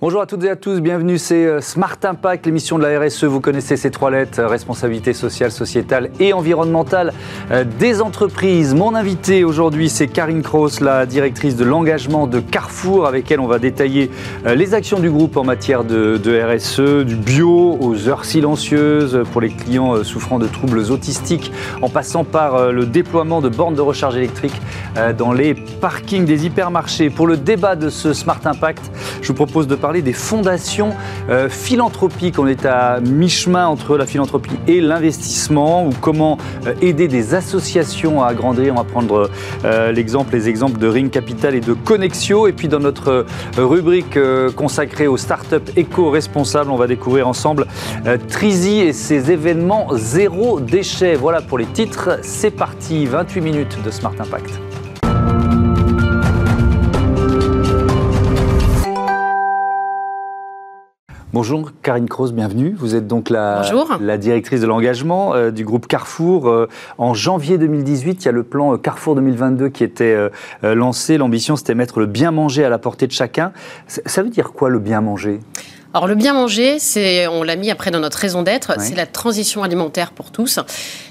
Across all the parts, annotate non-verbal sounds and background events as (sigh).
Bonjour à toutes et à tous, bienvenue, c'est euh, Smart Impact, l'émission de la RSE. Vous connaissez ces trois lettres, euh, responsabilité sociale, sociétale et environnementale euh, des entreprises. Mon invité aujourd'hui, c'est Karine Kroos, la directrice de l'engagement de Carrefour, avec elle on va détailler les actions du groupe en matière de, de RSE, du bio aux heures silencieuses pour les clients souffrant de troubles autistiques, en passant par le déploiement de bornes de recharge électrique dans les parkings des hypermarchés. Pour le débat de ce Smart Impact, je vous propose de parler parler des fondations euh, philanthropiques. On est à mi-chemin entre la philanthropie et l'investissement, ou comment euh, aider des associations à grandir. On va prendre euh, l'exemple, les exemples de Ring Capital et de Connexio. Et puis dans notre rubrique consacrée aux startups éco-responsables, on va découvrir ensemble Trizy et ses événements zéro déchet. Voilà pour les titres. C'est parti, 28 minutes de Smart Impact. Bonjour Karine Kroos, bienvenue. Vous êtes donc la, la directrice de l'engagement euh, du groupe Carrefour. Euh, en janvier 2018, il y a le plan euh, Carrefour 2022 qui était lancé. L'ambition, c'était mettre le bien manger à la portée de chacun. Ça veut dire quoi le bien manger? Alors le bien manger, c'est, on l'a mis après dans notre raison d'être, c'est la transition alimentaire pour tous.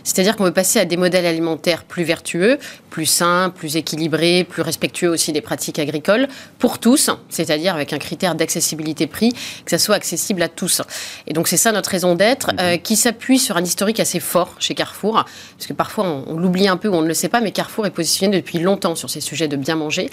C'est-à-dire qu'on veut passer à des modèles alimentaires plus vertueux, plus sains, plus équilibrés, plus respectueux aussi des pratiques agricoles pour tous, c'est-à-dire avec un critère d'accessibilité prix, que ça soit accessible à tous. Et donc c'est ça notre raison d'être, mhm. euh, qui s'appuie sur un historique assez fort chez Carrefour, parce que parfois on, l'oublie un peu ou on ne le sait pas, mais Carrefour est positionné depuis longtemps sur ces sujets de bien manger.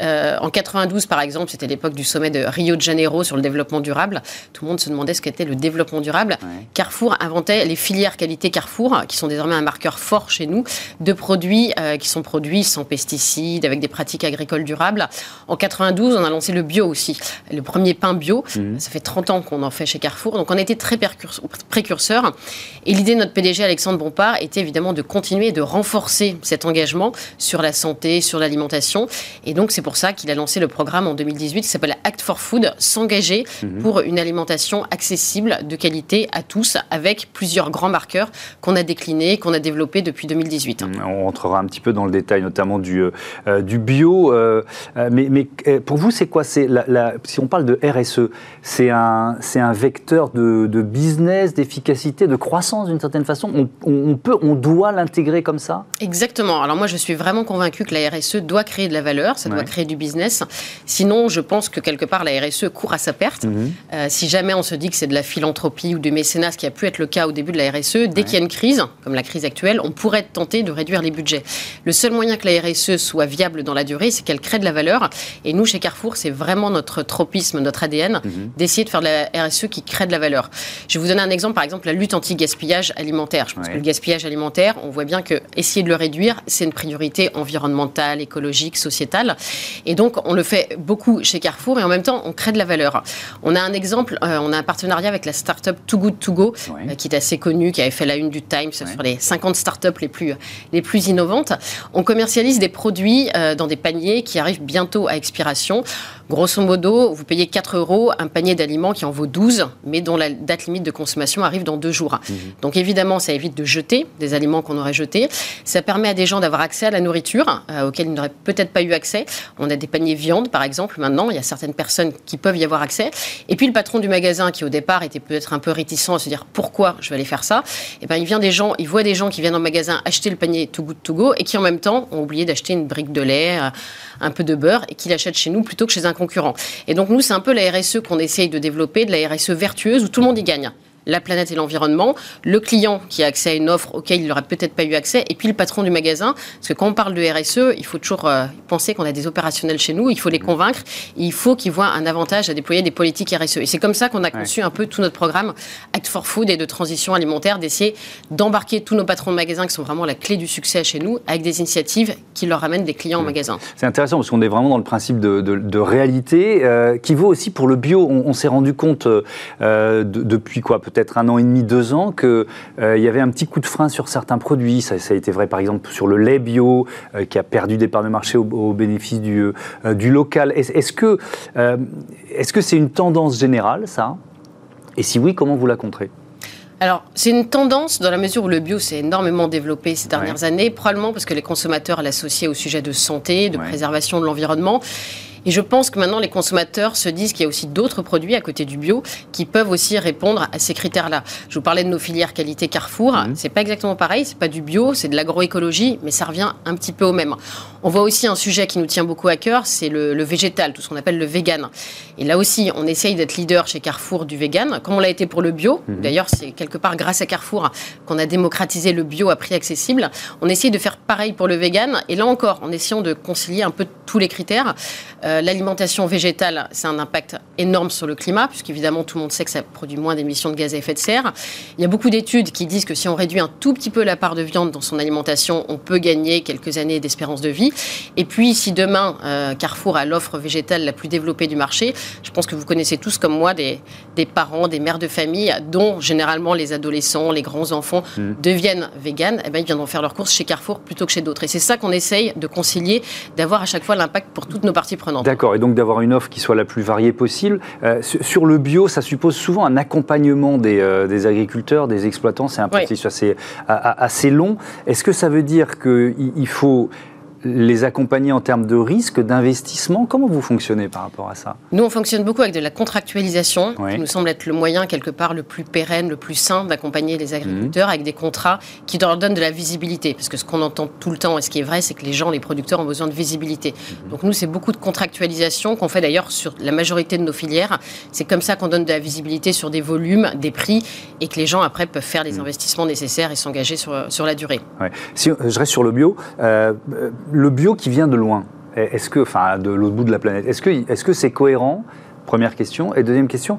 Euh, en 92 par exemple, c'était l'époque du sommet de Rio de Janeiro sur le développement durable tout le monde se demandait ce qu'était le développement durable. Carrefour inventait les filières qualité Carrefour, qui sont désormais un marqueur fort chez nous, de produits euh, qui sont produits sans pesticides, avec des pratiques agricoles durables. En 92, on a lancé le bio aussi, le premier pain bio. Mhm. Ça fait 30 ans qu'on en fait chez Carrefour, donc on a été très précurseurs. Et l'idée de notre PDG Alexandre Bompard était évidemment de continuer de renforcer cet engagement sur la santé, sur l'alimentation. Et donc c'est pour ça qu'il a lancé le programme en 2018 qui s'appelle Act for Food, s'engager mhm. pour une alimentation accessible, de qualité à tous, avec plusieurs grands marqueurs qu'on a déclinés, qu'on a développés depuis 2018. On rentrera un petit peu dans le détail, notamment du, euh, euh, du bio. Euh, mais, mais, pour vous, c'est quoi? C'est la, Si on parle de RSE, c'est un, un vecteur de, de business, d'efficacité, de croissance d'une certaine façon? On, on, peut, on doit l'intégrer comme ça? Exactement. Alors moi, je suis vraiment convaincu que la RSE doit créer de la valeur, ça doit créer du business. Sinon, je pense que quelque part, la RSE court à sa perte. Mhm. Euh, si jamais on se dit que c'est de la philanthropie ou du mécénat, ce qui a pu être le cas au début de la RSE, dès qu'il y a une crise, comme la crise actuelle, on pourrait tenter de réduire les budgets. Le seul moyen que la RSE soit viable dans la durée, c'est qu'elle crée de la valeur. Et nous, chez Carrefour, c'est vraiment notre tropisme, notre ADN, mhm. d'essayer de faire de la RSE qui crée de la valeur. Je vais vous donner un exemple, par exemple, la lutte anti-gaspillage alimentaire. Je pense que le gaspillage alimentaire, on voit bien que essayer de le réduire, c'est une priorité environnementale, écologique, sociétale. Et donc, on le fait beaucoup chez Carrefour et en même temps, on crée de la valeur. On a un exemple, euh, on a un partenariat avec la start-up Too Good To Go, euh, qui est assez connue, qui avait fait la une du Times sur les 50 start-up les plus, les plus innovantes. On commercialise des produits euh, dans des paniers qui arrivent bientôt à expiration. Grosso modo, vous payez 4 euros un panier d'aliments qui en vaut 12, mais dont la date limite de consommation arrive dans deux jours. Mhm. Donc évidemment, ça évite de jeter des aliments qu'on aurait jetés. Ça permet à des gens d'avoir accès à la nourriture auxquels ils n'auraient peut-être pas eu accès. On a des paniers viande, par exemple, maintenant. Il y a certaines personnes qui peuvent y avoir accès. Et puis le patron du magasin, qui au départ était peut-être un peu réticent à se dire pourquoi je vais aller faire ça, et eh ben, il vient des gens, il voit des gens qui viennent au magasin acheter le panier Too Good To Go et qui en même temps ont oublié d'acheter une brique de lait, euh, un peu de beurre et qui l'achètent chez nous plutôt que chez un concurrent. Et donc nous, c'est un peu la RSE qu'on essaye de développer, de la RSE vertueuse où tout le monde y gagne la planète et l'environnement, le client qui a accès à une offre auquel il n'aurait peut-être pas eu accès, et puis le patron du magasin. Parce que quand on parle de RSE, il faut toujours euh, penser qu'on a des opérationnels chez nous, il faut les convaincre, il faut qu'ils voient un avantage à déployer des politiques RSE. Et c'est comme ça qu'on a conçu un peu tout notre programme Act for Food et de transition alimentaire, d'essayer d'embarquer tous nos patrons de magasins qui sont vraiment la clé du succès chez nous, avec des initiatives qui leur amènent des clients au magasin. C'est intéressant parce qu'on est vraiment dans le principe de, réalité euh, qui vaut aussi pour le bio. On, s'est rendu compte euh, depuis quoi? Peut-être un an et demi, deux ans, qu'il euh, y avait un petit coup de frein sur certains produits. Ça, a été vrai par exemple sur le lait bio euh, qui a perdu des parts de marché au, bénéfice du, euh, du local. Est-ce que est-ce que c'est une tendance générale ça? Et si oui, comment vous la contrez? Alors, c'est une tendance dans la mesure où le bio s'est énormément développé ces dernières années, probablement parce que les consommateurs l'associaient au sujet de santé, de préservation de l'environnement. Et je pense que maintenant, les consommateurs se disent qu'il y a aussi d'autres produits à côté du bio qui peuvent aussi répondre à ces critères-là. Je vous parlais de nos filières qualité Carrefour. Mmh. C'est pas exactement pareil, c'est pas du bio, c'est de l'agroécologie, mais ça revient un petit peu au même. On voit aussi un sujet qui nous tient beaucoup à cœur, c'est le, végétal, tout ce qu'on appelle le vegan. Et là aussi, on essaye d'être leader chez Carrefour du vegan, comme on l'a été pour le bio. Mmh. D'ailleurs, c'est quelque part grâce à Carrefour qu'on a démocratisé le bio à prix accessible. On essaye de faire pareil pour le vegan. Et là encore, en essayant de concilier un peu tous les critères. Euh, l'alimentation végétale, c'est un impact énorme sur le climat, puisqu'évidemment, tout le monde sait que ça produit moins d'émissions de gaz à effet de serre. Il y a beaucoup d'études qui disent que si on réduit un tout petit peu la part de viande dans son alimentation, on peut gagner quelques années d'espérance de vie. Et puis, si demain, euh, Carrefour a l'offre végétale la plus développée du marché, je pense que vous connaissez tous comme moi des, des parents, des mères de famille, dont généralement les adolescents, les grands-enfants mmh. deviennent véganes, eh ben, ils viendront faire leurs courses chez Carrefour plutôt que chez d'autres. Et c'est ça qu'on essaye de concilier, d'avoir à chaque fois l'impact pour toutes nos parties prenantes. D'accord, et donc d'avoir une offre qui soit la plus variée possible. Euh, sur le bio, ça suppose souvent un accompagnement des, euh, des agriculteurs, des exploitants, c'est un processus assez, assez long. Est-ce que ça veut dire qu'il faut les accompagner en termes de risque, d'investissement Comment vous fonctionnez par rapport à ça? Nous, on fonctionne beaucoup avec de la contractualisation, qui nous semble être le moyen, quelque part, le plus pérenne, le plus simple d'accompagner les agriculteurs, mhm. avec des contrats qui leur donnent de la visibilité. Parce que ce qu'on entend tout le temps, et ce qui est vrai, c'est que les gens, les producteurs ont besoin de visibilité. Mhm. Donc nous, c'est beaucoup de contractualisation qu'on fait d'ailleurs sur la majorité de nos filières. C'est comme ça qu'on donne de la visibilité sur des volumes, des prix, et que les gens, après, peuvent faire les mhm. investissements nécessaires et s'engager sur, sur la durée. Si je reste sur le bio, euh, le bio qui vient de loin, est-ce que, enfin, de l'autre bout de la planète, est-ce que, est-ce que c'est cohérent? Première question. Et deuxième question,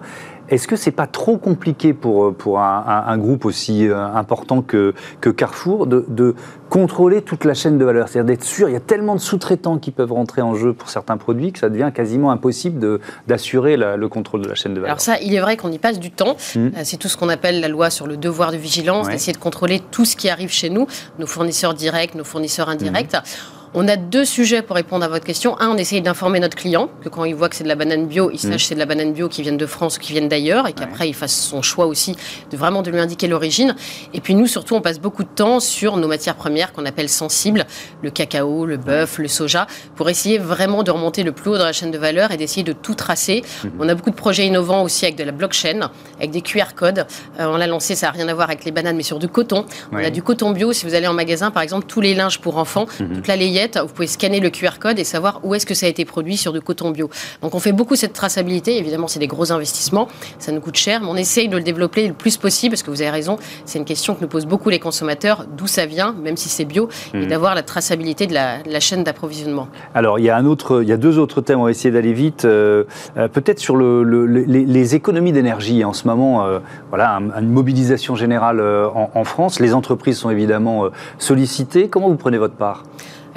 est-ce que c'est pas trop compliqué pour, pour un, groupe aussi euh, important que, que Carrefour de, contrôler toute la chaîne de valeur? C'est-à-dire d'être sûr, il y a tellement de sous-traitants qui peuvent rentrer en jeu pour certains produits que ça devient quasiment impossible d'assurer le contrôle de la chaîne de valeur. Alors ça, il est vrai qu'on y passe du temps. Mmh. Euh, c'est tout ce qu'on appelle la loi sur le devoir de vigilance, d'essayer de contrôler tout ce qui arrive chez nous, nos fournisseurs directs, nos fournisseurs indirects. Mmh. On a deux sujets pour répondre à votre question. Un, on essaye d'informer notre client que quand il voit que c'est de la banane bio, il sache que mm. c'est de la banane bio qui vient de France ou qui vient d'ailleurs et qu'après il fasse son choix aussi de vraiment de lui indiquer l'origine. Et puis nous, surtout, on passe beaucoup de temps sur nos matières premières qu'on appelle sensibles, le cacao, le bœuf, le soja, pour essayer vraiment de remonter le plus haut dans la chaîne de valeur et d'essayer de tout tracer. Mm-hmm. On a beaucoup de projets innovants aussi avec de la blockchain, avec des QR codes. Euh, on l'a lancé, ça n'a rien à voir avec les bananes, mais sur du coton. On a du coton bio. Si vous allez en magasin, par exemple, tous les linges pour enfants, mm-hmm. toute la layette vous pouvez scanner le QR code et savoir où est-ce que ça a été produit sur du coton bio. Donc on fait beaucoup cette traçabilité. Évidemment, c'est des gros investissements, ça nous coûte cher, mais on essaye de le développer le plus possible parce que vous avez raison, c'est une question que nous posent beaucoup les consommateurs, d'où ça vient, même si c'est bio, et mmh. d'avoir la traçabilité de la, chaîne d'approvisionnement. Alors il y a un autre, il y a deux autres thèmes. On va essayer d'aller vite. Euh, euh, peut-être sur le, les, économies d'énergie en ce moment. Euh, voilà, une mobilisation générale en, en, France. Les entreprises sont évidemment sollicitées. Comment vous prenez votre part?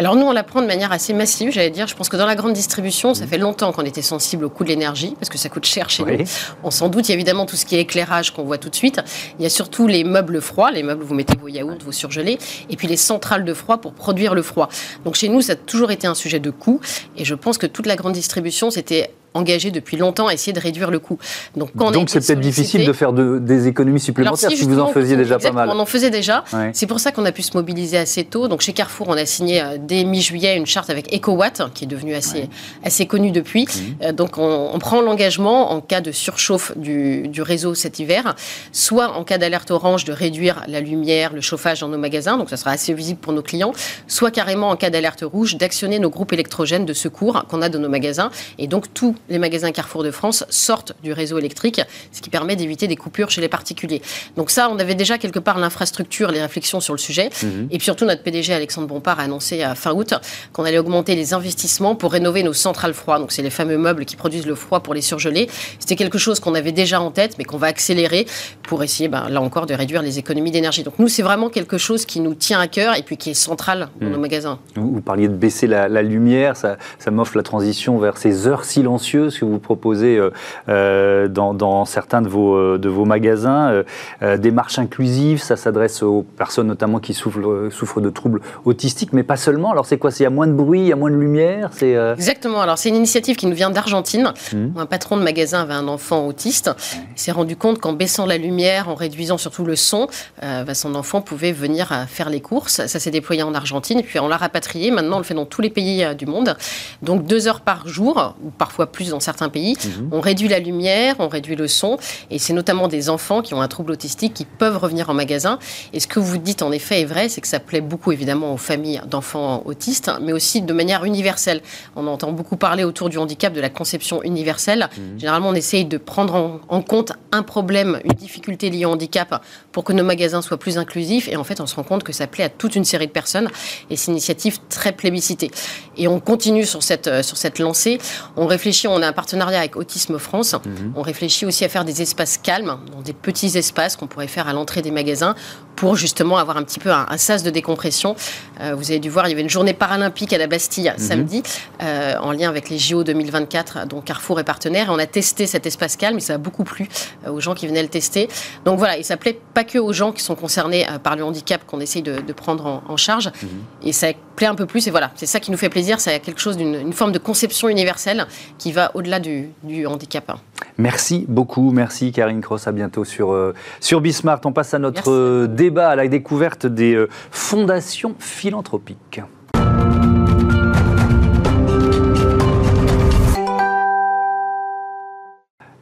Alors nous, on l'apprend de manière assez massive, j'allais dire. Je pense que dans la grande distribution, ça mmh. fait longtemps qu'on était sensible au coût de l'énergie, parce que ça coûte cher chez nous. On s'en doute, il y a évidemment tout ce qui est éclairage qu'on voit tout de suite. Il y a surtout les meubles froids, les meubles où vous mettez vos yaourts, vos surgelés, et puis les centrales de froid pour produire le froid. Donc chez nous, ça a toujours été un sujet de coût, et je pense que toute la grande distribution, c'était engagé depuis longtemps à essayer de réduire le coût. Donc, Donc c'est peut-être difficile de faire des économies supplémentaires si, vous en faisiez déjà pas mal. On en faisait déjà. C'est pour ça qu'on a pu se mobiliser assez tôt. Donc chez Carrefour, on a signé euh, dès mi-juillet une charte avec EcoWatt, qui est devenue assez, assez connue depuis. Mhm. Euh, donc on, prend l'engagement en cas de surchauffe du, du, réseau cet hiver, soit en cas d'alerte orange de réduire la lumière, le chauffage dans nos magasins, donc ça sera assez visible pour nos clients, soit carrément en cas d'alerte rouge d'actionner nos groupes électrogènes de secours qu'on a dans nos magasins. Et donc tout les magasins Carrefour de France sortent du réseau électrique, ce qui permet d'éviter des coupures chez les particuliers. Donc ça, on avait déjà quelque part l'infrastructure, les réflexions sur le sujet. Mhm. Et puis surtout, notre PDG Alexandre Bompard a annoncé à fin août qu'on allait augmenter les investissements pour rénover nos centrales froides. Donc c'est les fameux meubles qui produisent le froid pour les surgelés. C'était quelque chose qu'on avait déjà en tête, mais qu'on va accélérer pour essayer, ben, là encore, de réduire les économies d'énergie. Donc nous, c'est vraiment quelque chose qui nous tient à cœur et puis qui est central dans mhm. nos magasins. Vous, parliez de baisser la, lumière, ça, ça m'offre la transition vers ces heures silencieuses ce que vous proposez dans, dans, certains de vos, de vos magasins. des marches inclusives, ça s'adresse aux personnes notamment qui souffrent, souffrent de troubles autistiques, mais pas seulement. Alors c'est quoi? Il y a moins de bruit, il y a moins de lumière? C'est Exactement. Alors c'est une initiative qui nous vient d'Argentine. Mmh. Un patron de magasin avait un enfant autiste. Il s'est rendu compte qu'en baissant la lumière, en réduisant surtout le son, bah, son enfant pouvait venir faire les courses. Ça s'est déployé en Argentine, puis on l'a rapatrié. Maintenant, on le fait dans tous les pays euh, du monde. Donc deux heures par jour, ou parfois plus dans certains pays. Mhm. On réduit la lumière, on réduit le son, et c'est notamment des enfants qui ont un trouble autistique qui peuvent revenir en magasin. Et ce que vous dites en effet est vrai, c'est que ça plaît beaucoup évidemment aux familles d'enfants autistes, mais aussi de manière universelle. On entend beaucoup parler autour du handicap de la conception universelle. Mhm. Généralement, on essaye de prendre en, en compte un problème, une difficulté liée au handicap pour que nos magasins soient plus inclusifs. Et en fait, on se rend compte que ça plaît à toute une série de personnes. Et c'est une initiative très plébiscitée. Et on continue sur cette, euh, sur cette lancée. On réfléchit, on a un partenariat avec Autisme France. Mhm. On réfléchit aussi à faire des espaces calmes, des petits espaces qu'on pourrait faire à l'entrée des magasins pour justement avoir un petit peu un, sas de décompression. Euh, vous avez dû voir, il y avait une journée paralympique à la Bastille mhm. samedi, euh, en lien avec les JO 2024, dont Carrefour est partenaire. Et on a testé cet espace calme et ça a beaucoup plu aux gens qui venaient le tester. Donc voilà, et ça plaît pas que aux gens qui sont concernés par le handicap qu'on essaye de, prendre en, charge. Mhm. Et ça plaît un peu plus. Et voilà, c'est ça qui nous fait plaisir. C'est quelque chose d'une forme de conception universelle qui va au-delà du, handicap. Merci beaucoup. Merci Karine Cross. À bientôt sur, euh, sur Bismart. On passe à notre euh, débat, à la découverte des euh, fondations philanthropiques.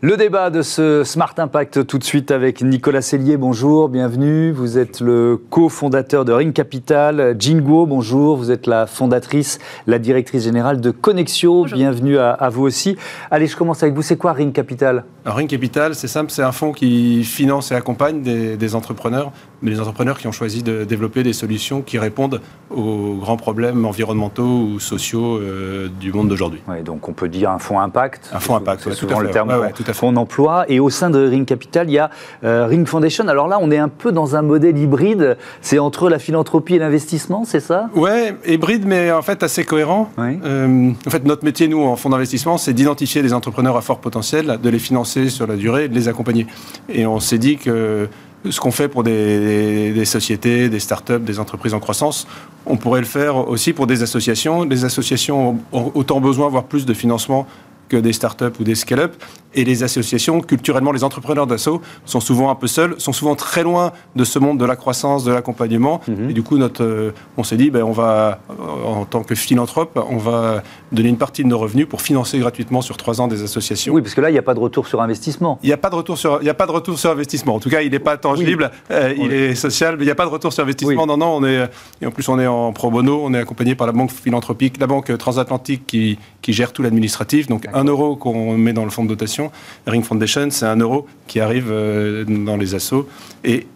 Le débat de ce Smart Impact tout de suite avec Nicolas Cellier. Bonjour, bienvenue. Vous êtes le cofondateur de Ring Capital. Jingo, bonjour. Vous êtes la fondatrice, la directrice générale de Connexio. Bienvenue à, vous aussi. Allez, je commence avec vous. C'est quoi Ring Capital? Ring Capital, c'est simple, c'est un fonds qui finance et accompagne des, entrepreneurs, mais des entrepreneurs qui ont choisi de développer des solutions qui répondent aux grands problèmes environnementaux ou sociaux euh, du monde d'aujourd'hui. donc on peut dire un fonds impact. Un fonds impact, c'est souvent le terme qu'on emploie. Et au sein de Ring Capital, il y a euh, Ring Foundation. Alors là, on est un peu dans un modèle hybride. C'est entre la philanthropie et l'investissement, c'est ça? Ouais, hybride, mais en fait assez cohérent. Euh, en fait, notre métier, nous, en fonds d'investissement, c'est d'identifier des entrepreneurs à fort potentiel, de les financer sur la durée et de les accompagner. Et on s'est dit que ce qu'on fait pour des, des, sociétés, des startups, des entreprises en croissance, on pourrait le faire aussi pour des associations. Les associations ont autant besoin, voire plus de financement que des startups ou des scale-up. Et les associations, culturellement, les entrepreneurs d'assaut sont souvent un peu seuls, sont souvent très loin de ce monde de la croissance, de l'accompagnement. Mhm. Et du coup, notre, euh, on s'est dit, ben, on va, en tant que philanthrope, on va donner une partie de nos revenus pour financer gratuitement sur trois ans des associations. Oui, parce que là, il n'y a pas de retour sur investissement. Il n'y a pas de retour sur, y a pas de retour sur investissement. En tout cas, il n'est pas tangible, euh, il est social, mais il n'y a pas de retour sur investissement. Non, non, on est, et en plus, on est en pro bono, on est accompagné par la banque philanthropique, la banque transatlantique qui, qui gère tout l'administratif. Donc, un euro qu'on met dans le fonds de dotation. Ring Foundation, c'est un euro qui arrive euh, dans les assos. Et,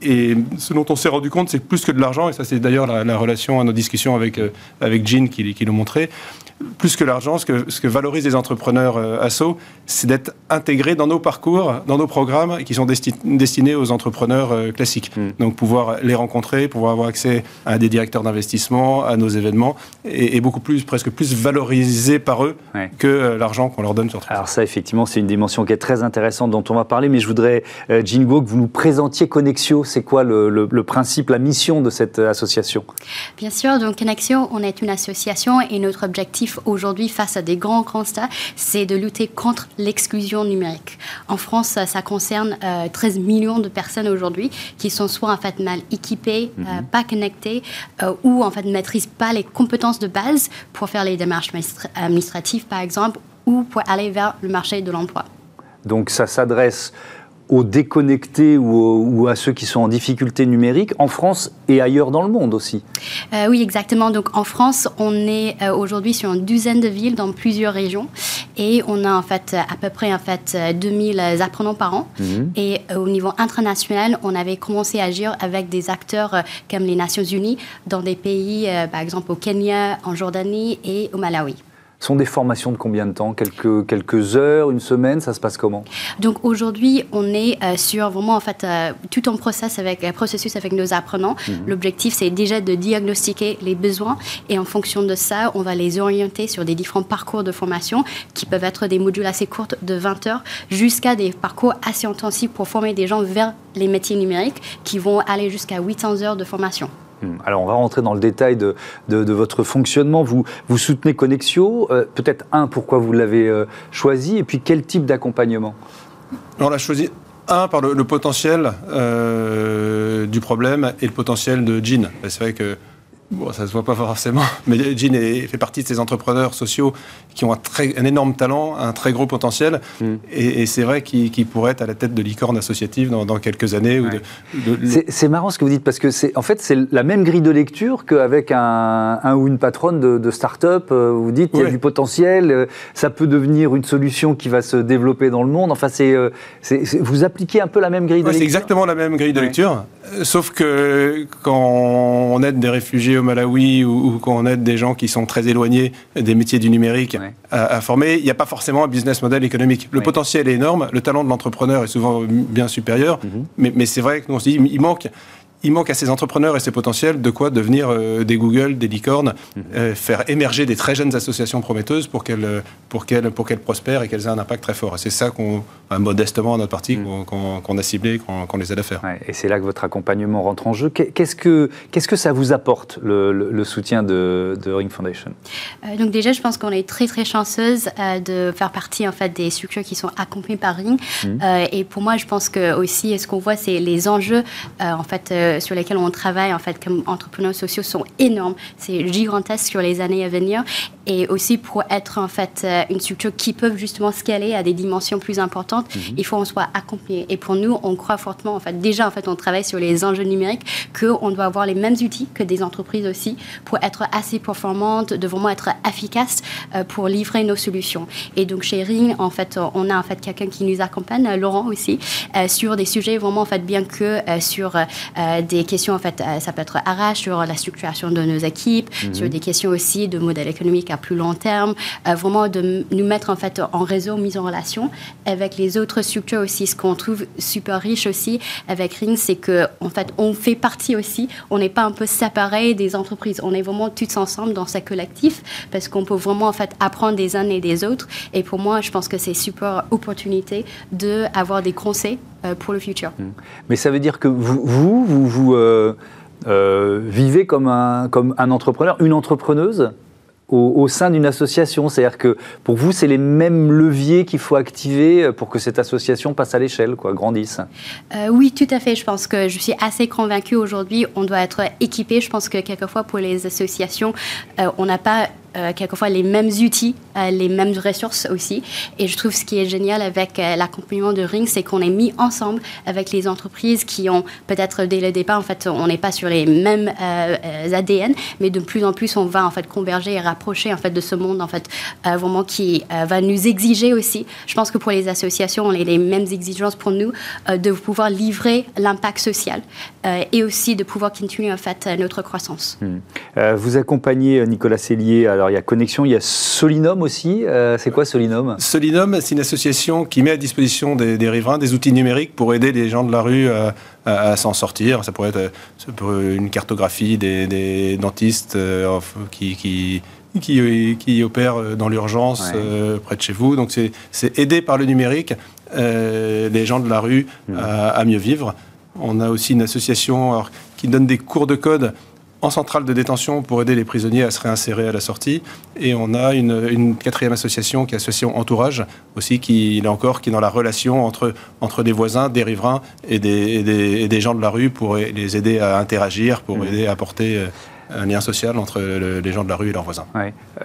ce dont on s'est rendu compte, c'est plus que de l'argent, et ça c'est d'ailleurs la, relation à nos discussions avec, euh, avec Jean qui, qui le montrait, plus que l'argent, ce que, ce que valorisent les entrepreneurs euh, assos, c'est d'être intégrés dans nos parcours, dans nos programmes qui sont destinés aux entrepreneurs euh, classiques. Hmm. Donc pouvoir les rencontrer, pouvoir avoir accès à des directeurs d'investissement, à nos événements, et, beaucoup plus, presque plus valorisés par eux que euh, l'argent qu'on leur donne sur Alors ça, effectivement, c'est une dimension qui est très intéressante dont on va parler, mais je voudrais, Jingo, que vous nous présentiez Connexio. C'est quoi le, le, principe, la mission de cette association? Bien sûr, donc Connexio, on est une association et notre objectif aujourd'hui face à des grands constats, c'est de lutter contre l'exclusion numérique. En France, ça concerne 13 euh, millions de personnes aujourd'hui qui sont soit en fait mal équipées, euh, mhm. pas connectées, euh, ou en fait ne maîtrisent pas les compétences de base pour faire les démarches administratives, par exemple, ou pour aller vers le marché de l'emploi. Donc ça s'adresse aux déconnectés ou, à ceux qui sont en difficulté numérique en France et ailleurs dans le monde aussi euh, Oui, exactement. Donc en France, on est euh, aujourd'hui sur une douzaine de villes dans plusieurs régions et on a en fait à peu près en fait 2000 apprenants par an. Mhm. Et euh, au niveau international, on avait commencé à agir avec des acteurs comme les Nations Unies dans des pays, par exemple au Kenya, en Jordanie et au Malawi. Sont des formations de combien de temps quelques, quelques heures, une semaine Ça se passe comment Donc aujourd'hui, on est sur vraiment en fait tout en process avec, processus avec nos apprenants. Mhm. L'objectif, c'est déjà de diagnostiquer les besoins et en fonction de ça, on va les orienter sur des différents parcours de formation qui peuvent être des modules assez courts de 20 heures jusqu'à des parcours assez intensifs pour former des gens vers les métiers numériques qui vont aller jusqu'à 800 heures de formation. Hmm. Alors on va rentrer dans le détail de, de, votre fonctionnement. Vous, vous soutenez Connexio. Euh, peut-être un, pourquoi vous l'avez euh, choisi et puis quel type d'accompagnement? On l'a choisi un, par le, potentiel euh, du problème et le potentiel de Jean. C'est vrai que Bon, ça se voit pas forcément, (laughs) mais Jean fait partie de ces entrepreneurs sociaux qui ont un, très, un énorme talent, un très gros potentiel, mm. et, c'est vrai qu'ils pourraient être à la tête de licorne associative dans, quelques années. C'est marrant ce que vous dites, parce que c'est en fait c'est la même grille de lecture qu'avec un, un, ou une patronne de, start-up. Euh, vous dites qu'il y a du potentiel, euh, ça peut devenir une solution qui va se développer dans le monde. Enfin, c'est euh, vous appliquez un peu la même grille de lecture. C'est exactement la même grille de lecture, sauf que quand on aide des réfugiés Malawi ou, quand on aide des gens qui sont très éloignés des métiers du numérique à, former, il n'y a pas forcément un business model économique. Le potentiel est énorme, le talent de l'entrepreneur est souvent bien supérieur, mhm. mais, mais c'est vrai que nous on se dit, il manque il manque à ces entrepreneurs et ces potentiels de quoi devenir euh, des Google, des licornes, mhm. euh, faire émerger des très jeunes associations prometteuses pour qu'elles euh, pour qu'elles pour qu'elles prospèrent et qu'elles aient un impact très fort. C'est ça qu'on modestement à notre partie mhm. qu'on a ciblé, qu'on les aide à faire. et c'est là que votre accompagnement rentre en jeu. Qu'est-ce que qu'est-ce que ça vous apporte le, soutien de, Ring Foundation? Donc déjà, je pense qu'on est très très chanceuse de faire partie en fait des structures qui sont accompagnées par Ring. Mhm. et pour moi, je pense que aussi, ce qu'on voit, c'est les enjeux en fait sur lesquels on travaille en fait comme entrepreneurs sociaux sont énormes. C'est gigantesque sur les années à venir et aussi pour être en fait euh, une structure qui peut justement scaler à des dimensions plus importantes, mhm. il faut qu'on soit accompagné. Et pour nous, on croit fortement en fait déjà en fait on travaille sur les enjeux numériques qu'on doit avoir les mêmes outils que des entreprises aussi pour être assez performantes, de vraiment être efficaces euh, pour livrer nos solutions. Et donc chez Ring, en fait, on a en fait quelqu'un qui nous accompagne, Laurent aussi, euh, sur des sujets vraiment en fait bien que sur des questions, en fait, ça peut être arrache sur la structuration de nos équipes, mhm. sur des questions aussi de modèle économique à plus long terme, euh, vraiment de nous mettre en fait en réseau, mise en relation avec les autres structures aussi. Ce qu'on trouve super riche aussi avec Ring, c'est que en fait, on fait partie aussi, on n'est pas un peu séparés des entreprises, on est vraiment tous ensemble dans ce collectif parce qu'on peut vraiment en fait apprendre des uns et des autres. Et pour moi, je pense que c'est super opportunité de avoir des conseils euh, pour le futur. Mmh. Mais ça veut dire que vous, vous, vous, euh, vivez comme un, comme un entrepreneur, une entrepreneuse? Au, sein d'une association C'est-à-dire que pour vous, c'est les mêmes leviers qu'il faut activer pour que cette association passe à l'échelle, quoi, grandisse Oui, tout à fait. Je pense que je suis assez convaincue aujourd'hui. On doit être équipé. Je pense que quelquefois, pour les associations, on n'a pas euh, quelquefois les mêmes outils, euh, les mêmes ressources aussi. Et je trouve ce qui est génial avec euh, l'accompagnement de Ring, c'est qu'on est mis ensemble avec les entreprises qui ont peut-être dès le départ, en fait, on n'est pas sur les mêmes ADN, mais de plus en plus, on va en fait converger et rapprocher en fait de ce monde en fait vraiment qui va nous exiger aussi. Je pense que pour les associations, on a les mêmes exigences pour nous de pouvoir livrer l'impact social et aussi de pouvoir continuer en fait notre croissance. Hmm. vous accompagnez Nicolas Cellier alors il y a Connexion, il y a Solinum aussi. Euh, c'est quoi Solinum? Solinum, c'est une association qui met à disposition des, riverains des outils numériques pour aider les gens de la rue à, s'en sortir. Ça pourrait être une cartographie des, dentistes euh, qui, qui, dans l'urgence euh, près de chez vous. Donc c'est aider par le numérique les gens de la rue mmh. à, mieux vivre. On a aussi une association qui donne des cours de code en centrale de détention pour aider les prisonniers à se réinsérer à la sortie. Et on a une, quatrième association qui est l'association Entourage, aussi, qui, là encore, qui est dans la relation entre, entre des voisins, des riverains et des, des, gens de la rue pour les aider à interagir, pour mmh. aider à apporter euh, un lien social entre les gens de la rue et leurs voisins.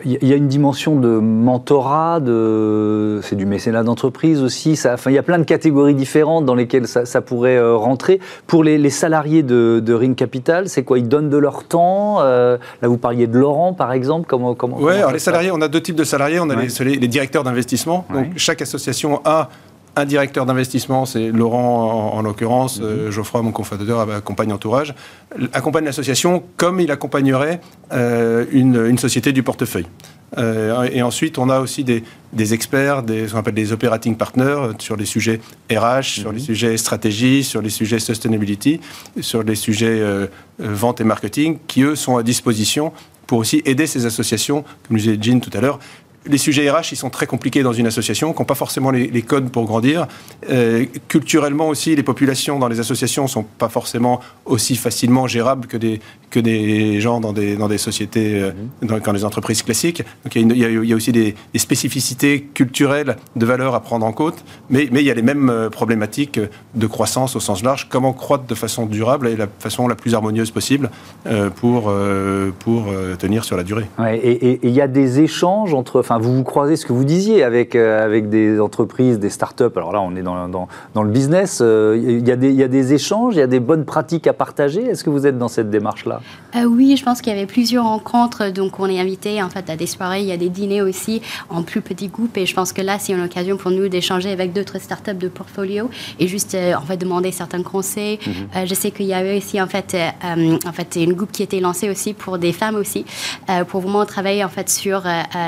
Il y a une dimension de mentorat, de... c'est du mécénat d'entreprise aussi. Ça... Enfin, il y a plein de catégories différentes dans lesquelles ça, pourrait euh, rentrer. Pour les, salariés de, Ring Capital, c'est quoi? Ils donnent de leur temps euh, Là, vous parliez de Laurent, par exemple. Comment, alors les salariés, on a deux types de salariés. On a les, les, directeurs d'investissement. Donc, chaque association a un directeur d'investissement, c'est Laurent en, l'occurrence, mhm. euh, Geoffroy, mon cofondateur, accompagne entourage, accompagne l'association comme il accompagnerait euh, une, société du portefeuille. et ensuite, on a aussi des, des experts, des, ce qu'on appelle des operating partners sur les sujets RH, sur les mhm. sujets stratégie, sur les sujets sustainability, sur les sujets vente et marketing, qui eux sont à disposition pour aussi aider ces associations, comme le disait Jean tout à l'heure, les sujets RH, ils sont très compliqués dans une association, qui n'ont pas forcément les, codes pour grandir. Euh, culturellement aussi, les populations dans les associations ne sont pas forcément aussi facilement gérables que des, que des gens dans des, dans des sociétés, euh, mhm. dans, les entreprises classiques. Donc il y, a, aussi des, spécificités culturelles de valeur à prendre en compte, mais, mais il y a les mêmes euh, problématiques de croissance au sens large. Comment croître de façon durable et la façon la plus harmonieuse possible pour, pour tenir sur la durée. et il y a des échanges entre... Enfin, vous vous croisez ce que vous disiez avec, euh, avec des entreprises, des startups. Alors là, on est dans, dans, dans le business. Euh, il y, a des, il y, a des échanges, il y a des bonnes pratiques à partager. Est-ce que vous êtes dans cette démarche-là? Euh, Oui, je pense qu'il y avait plusieurs rencontres. Donc, on est invité en fait à des soirées. Il y a des dîners aussi en plus petits groupes. Et je pense que là, c'est une occasion pour nous d'échanger avec d'autres startups de portfolio et juste en fait demander certains conseils. Mhm. je sais qu'il y avait aussi en fait, en fait une groupe qui était lancé aussi pour des femmes aussi, pour vraiment travailler en fait sur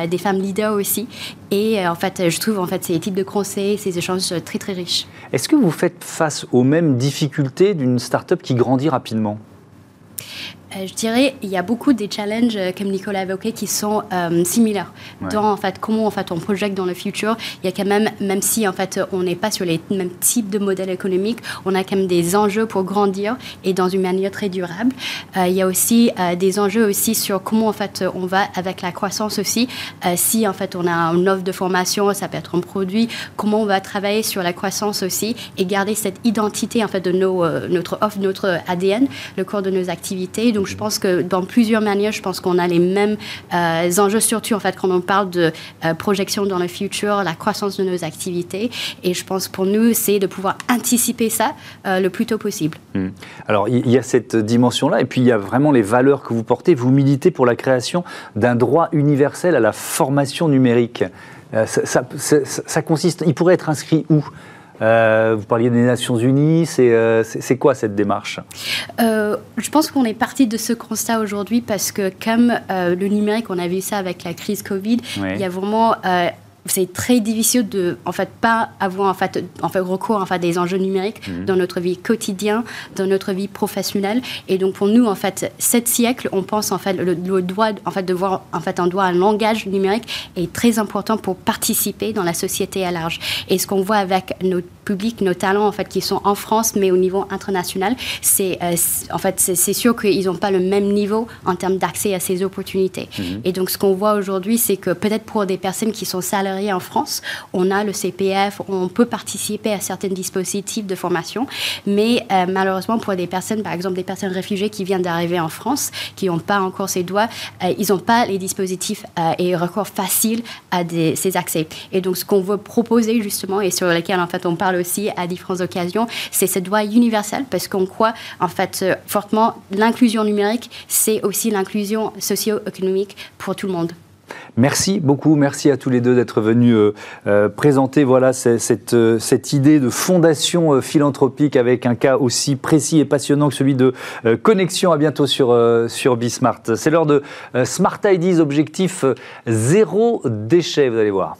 des femmes leaders aussi. Et euh, en fait, je trouve en fait ces types de conseils, ces échanges très très riches. Est-ce que vous faites face aux mêmes difficultés d'une start-up qui grandit rapidement? euh, je dirais il y a beaucoup des challenges, euh, comme Nicolas a évoqué, qui sont euh, similaires dans en fait, comment en fait, on projette dans le futur. Il y a quand même, même si en fait, on n'est pas sur les mêmes types de modèles économiques, on a quand même des enjeux pour grandir et dans une manière très durable. il y a aussi des enjeux aussi sur comment en fait, on va avec la croissance aussi. si en fait, on a une offre de formation, ça peut être un produit, comment on va travailler sur la croissance aussi et garder cette identité en fait, de nos, notre offre, notre ADN, le corps de nos activités. Donc, je pense que dans plusieurs manières, je pense qu'on a les mêmes euh, enjeux, surtout en fait quand on parle de euh, projection dans le futur, la croissance de nos activités. Et je pense pour nous, c'est de pouvoir anticiper ça euh, le plus tôt possible. Hmm. Alors, il y a cette dimension-là, et puis il y a vraiment les valeurs que vous portez. Vous militez pour la création d'un droit universel à la formation numérique. ça, consiste, il pourrait être inscrit où? Euh, vous parliez des Nations Unies, c'est euh, quoi cette démarche? Euh, Je pense qu'on est parti de ce constat aujourd'hui parce que comme le numérique, on a vu ça avec la crise Covid, il y a vraiment c'est très difficile de en fait pas avoir en fait, en fait recours en fait des enjeux numériques mhm. dans notre vie quotidienne, dans notre vie professionnelle. Et donc pour nous en fait, sept siècles, on pense en fait le, droit en fait de voir en fait un droit un langage numérique est très important pour participer dans la société à large. Et ce qu'on voit avec nos publics, nos talents en fait qui sont en France mais au niveau international, c'est euh, en fait c'est sûr qu'ils n'ont pas le même niveau en termes d'accès à ces opportunités. Mhm. Et donc ce qu'on voit aujourd'hui, c'est que peut-être pour des personnes qui sont salariées en France, on a le CPF, on peut participer à certains dispositifs de formation, mais euh, malheureusement pour des personnes, par exemple des personnes réfugiées qui viennent d'arriver en France, qui n'ont pas encore ces droits, euh, ils n'ont pas les dispositifs euh, et recours facile à ces accès. Et donc ce qu'on veut proposer justement et sur lequel en fait on parle aussi à différentes occasions, c'est ce droit universel parce qu'on croit en fait fortement l'inclusion numérique, c'est aussi l'inclusion socio-économique pour tout le monde. Merci beaucoup, merci à tous les deux d'être venus euh, euh, présenter voilà, cette, euh, cette, idée de fondation philanthropique avec un cas aussi précis et passionnant que celui de Connexion. À bientôt sur, sur Bismart. C'est l'heure de Smart IDs, objectif zéro déchet, vous allez voir.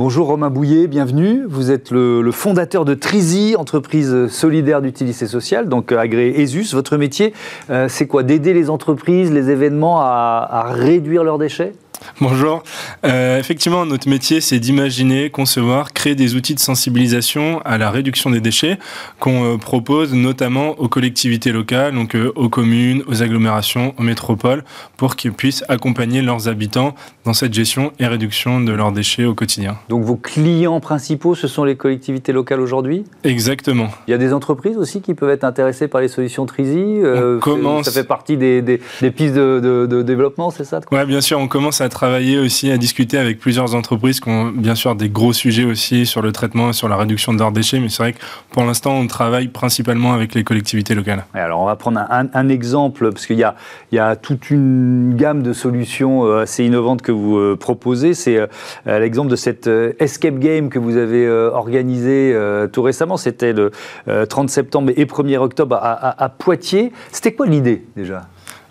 Bonjour Romain Bouillet, bienvenue. Vous êtes le, fondateur de Trizy, entreprise solidaire d'utilité sociale, donc euh, agréé ESUS. Votre métier, euh, c'est quoi? D'aider les entreprises, les événements à réduire leurs déchets? (laughs) Bonjour. Euh, effectivement, notre métier, c'est d'imaginer, concevoir, créer des outils de sensibilisation à la réduction des déchets qu'on euh, propose notamment aux collectivités locales, donc euh, aux communes, aux agglomérations, aux métropoles, pour qu'ils puissent accompagner leurs habitants dans cette gestion et réduction de leurs déchets au quotidien. Donc vos clients principaux, ce sont les collectivités locales aujourd'hui? Exactement. Il y a des entreprises aussi qui peuvent être intéressées par les solutions Trizy. commence... Ça fait partie des, pistes de, développement, c'est ça? Oui, bien sûr. On commence à travaillé aussi, à discuter avec plusieurs entreprises qui ont bien sûr des gros sujets aussi sur le traitement et sur la réduction de leurs déchets, mais c'est vrai que pour l'instant, on travaille principalement avec les collectivités locales. alors, on va prendre un, exemple, parce qu'il y a, il y a toute une gamme de solutions euh, assez innovantes que vous euh, proposez. C'est euh, l'exemple de cette escape game que vous avez organisé tout récemment. C'était le 30 septembre et 1er octobre à Poitiers. C'était quoi l'idée déjà?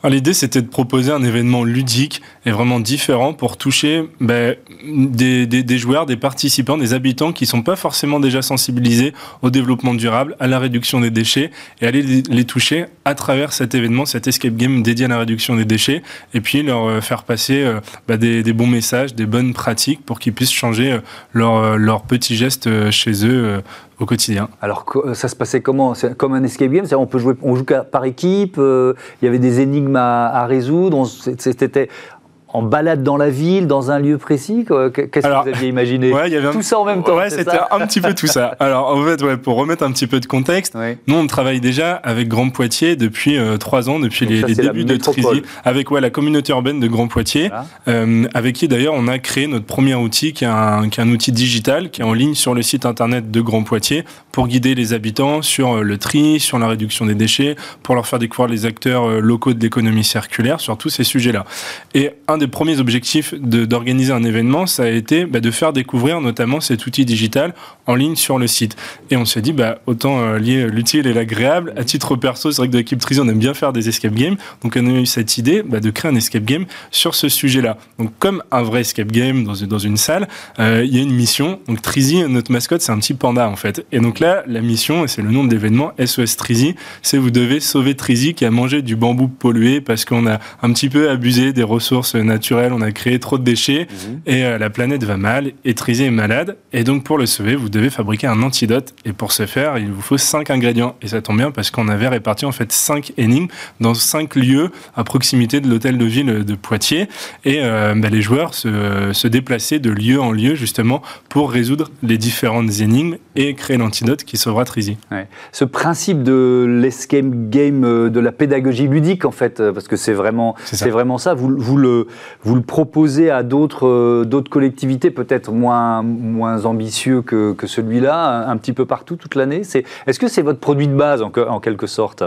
L'idée, c'était de proposer un événement ludique et vraiment différent pour toucher ben, des, joueurs, des participants, des habitants qui ne sont pas forcément déjà sensibilisés au développement durable, à la réduction des déchets, et aller les, toucher à travers cet événement, cet escape game dédié à la réduction des déchets, et puis leur euh, faire passer euh, ben, des, bons messages, des bonnes pratiques pour qu'ils puissent changer euh, leurs leur petits gestes chez eux au quotidien. Alors ça se passait comment? Comme un escape game, on peut jouer, on joue par équipe. il y avait des énigmes à résoudre. C'était en balade dans la ville, dans un lieu précis Qu'est-ce que vous aviez imaginé ouais, y avait Tout ça en même temps Ouais, c'était un petit peu tout ça. (laughs) Alors, en fait, ouais, pour remettre un petit peu de contexte, nous, on travaille déjà avec Grand Poitiers depuis euh, trois ans, depuis les, débuts de Trizy, avec ouais, la communauté urbaine de Grand Poitiers, euh, avec qui d'ailleurs on a créé notre premier outil, qui est, un, qui est un outil digital, qui est en ligne sur le site internet de Grand Poitiers, pour guider les habitants sur euh, le tri, sur la réduction des déchets, pour leur faire découvrir les acteurs locaux de l'économie circulaire, sur tous ces sujets-là. Et un des premiers objectifs d'organiser un événement, ça a été bah, de faire découvrir notamment cet outil digital en ligne sur le site. Et on s'est dit, bah, autant euh, lier l'utile et l'agréable. À titre perso, c'est vrai que de l'équipe Trizy, on aime bien faire des escape games. Donc on a eu cette idée bah, de créer un escape game sur ce sujet-là. Donc comme un vrai escape game dans, dans une salle, euh, il y a une mission. Donc Trizy, notre mascotte, c'est un petit panda en fait. Et donc là, la mission, et c'est le nom de l'événement, SOS Trizy, c'est vous devez sauver Trizy qui a mangé du bambou pollué parce qu'on a un petit peu abusé des ressources naturelles, on a créé trop de déchets mhm. et euh, la planète va mal et Trizy est malade. Et donc pour le sauver, vous devez fabriquer un antidote. Et pour ce faire, il vous faut cinq ingrédients. Et ça tombe bien parce qu'on avait réparti en fait cinq énigmes dans cinq lieux à proximité de l'hôtel de ville de Poitiers. Et euh, bah, les joueurs se, se déplaçaient de lieu en lieu justement pour résoudre les différentes énigmes et créer l'antidote qui sauvera Trizy. Ce principe de l'escape game, euh, de la pédagogie ludique en fait, parce que c'est vraiment, c'est vraiment ça. Vous, vous, le, vous le proposez à d'autres, euh, d'autres collectivités, peut-être moins, moins ambitieux que, que celui-là, un, petit peu partout toute l'année? C'est, est-ce que c'est votre produit de base en, en quelque sorte?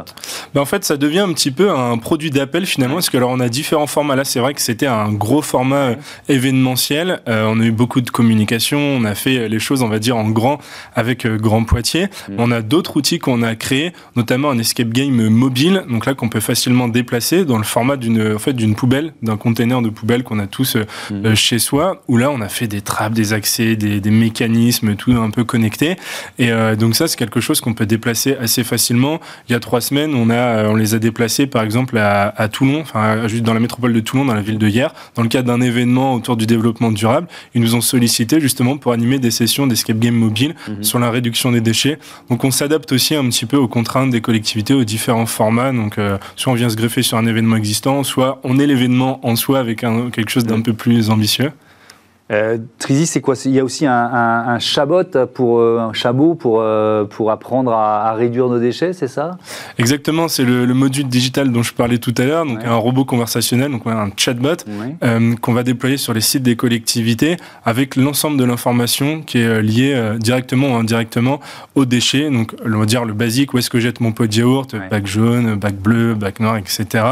Ben En fait, ça devient un petit peu un produit d'appel finalement, parce que alors on a différents formats. Là, c'est vrai que c'était un gros format euh, événementiel. on a eu beaucoup de communication, on a fait les choses, on va dire, en grand avec Grand Poitiers. Mm. On a d'autres outils qu'on a créés, notamment un escape game mobile, donc là qu'on peut facilement déplacer dans le format d'une en fait, d'une poubelle, d'un container de poubelle qu'on a tous euh, mm. euh, chez soi, où là on a fait des trappes, des accès, des, des mécanismes, tout un peu connecté. Et euh, donc ça c'est quelque chose qu'on peut déplacer assez facilement. Il y a trois semaines, on, a, on les a déplacés par exemple à, à Toulon, enfin juste dans la métropole de Toulon, dans la ville de hier, dans le cadre d'un événement autour du développement durable. Ils nous ont sollicité justement pour animer des sessions d'escape game mobile mm-hmm. sur la réduction des déchets. Donc on s'adapte aussi un petit peu aux contraintes des collectivités, aux différents formats. Donc soit on vient se greffer sur un événement existant, soit on est l'événement en soi avec quelque chose d'un peu plus ambitieux. Euh, Trizy, c'est quoi? Il y a aussi un, un, chabot pour euh, un chabot pour euh, pour apprendre à, réduire nos déchets, c'est ça? Exactement, c'est le, module digital dont je parlais tout à l'heure, donc un robot conversationnel, donc un chatbot euh, qu'on va déployer sur les sites des collectivités avec l'ensemble de l'information qui est liée directement ou indirectement aux déchets. Donc, on va dire le basique, où est-ce que jette mon pot de yaourt, bac jaune, bac bleu, bac noir, etc.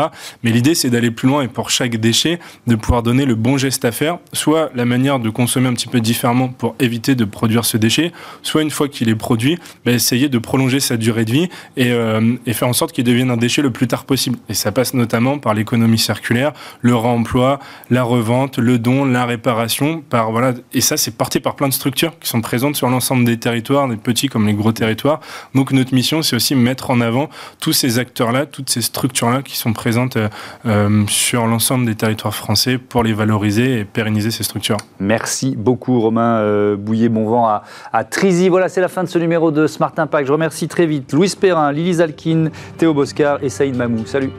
Mais l'idée, c'est d'aller plus loin et pour chaque déchet, de pouvoir donner le bon geste à faire, soit la manière de consommer un petit peu différemment pour éviter de produire ce déchet, soit une fois qu'il est produit, bah, essayer de prolonger sa durée de vie euh, et, faire en sorte qu'il devienne un déchet le plus tard possible. Et ça passe notamment par l'économie circulaire, le réemploi, la revente, le don, la réparation. Et ça, c'est porté par plein de structures qui sont présentes sur l'ensemble des territoires, des petits comme les gros territoires. Donc notre mission, c'est aussi mettre en avant tous ces acteurs-là, toutes ces structures-là qui sont présentes euh, euh, sur l'ensemble des territoires français pour les valoriser et pérenniser ces structures. Merci beaucoup Romain euh, Bouillet-Bonvent à, à Trizy. Voilà, c'est la fin de ce numéro de Smart Impact. Je remercie très vite Louis Perrin, Lily Zalkin, Théo Boscar et Saïd Mamou. Salut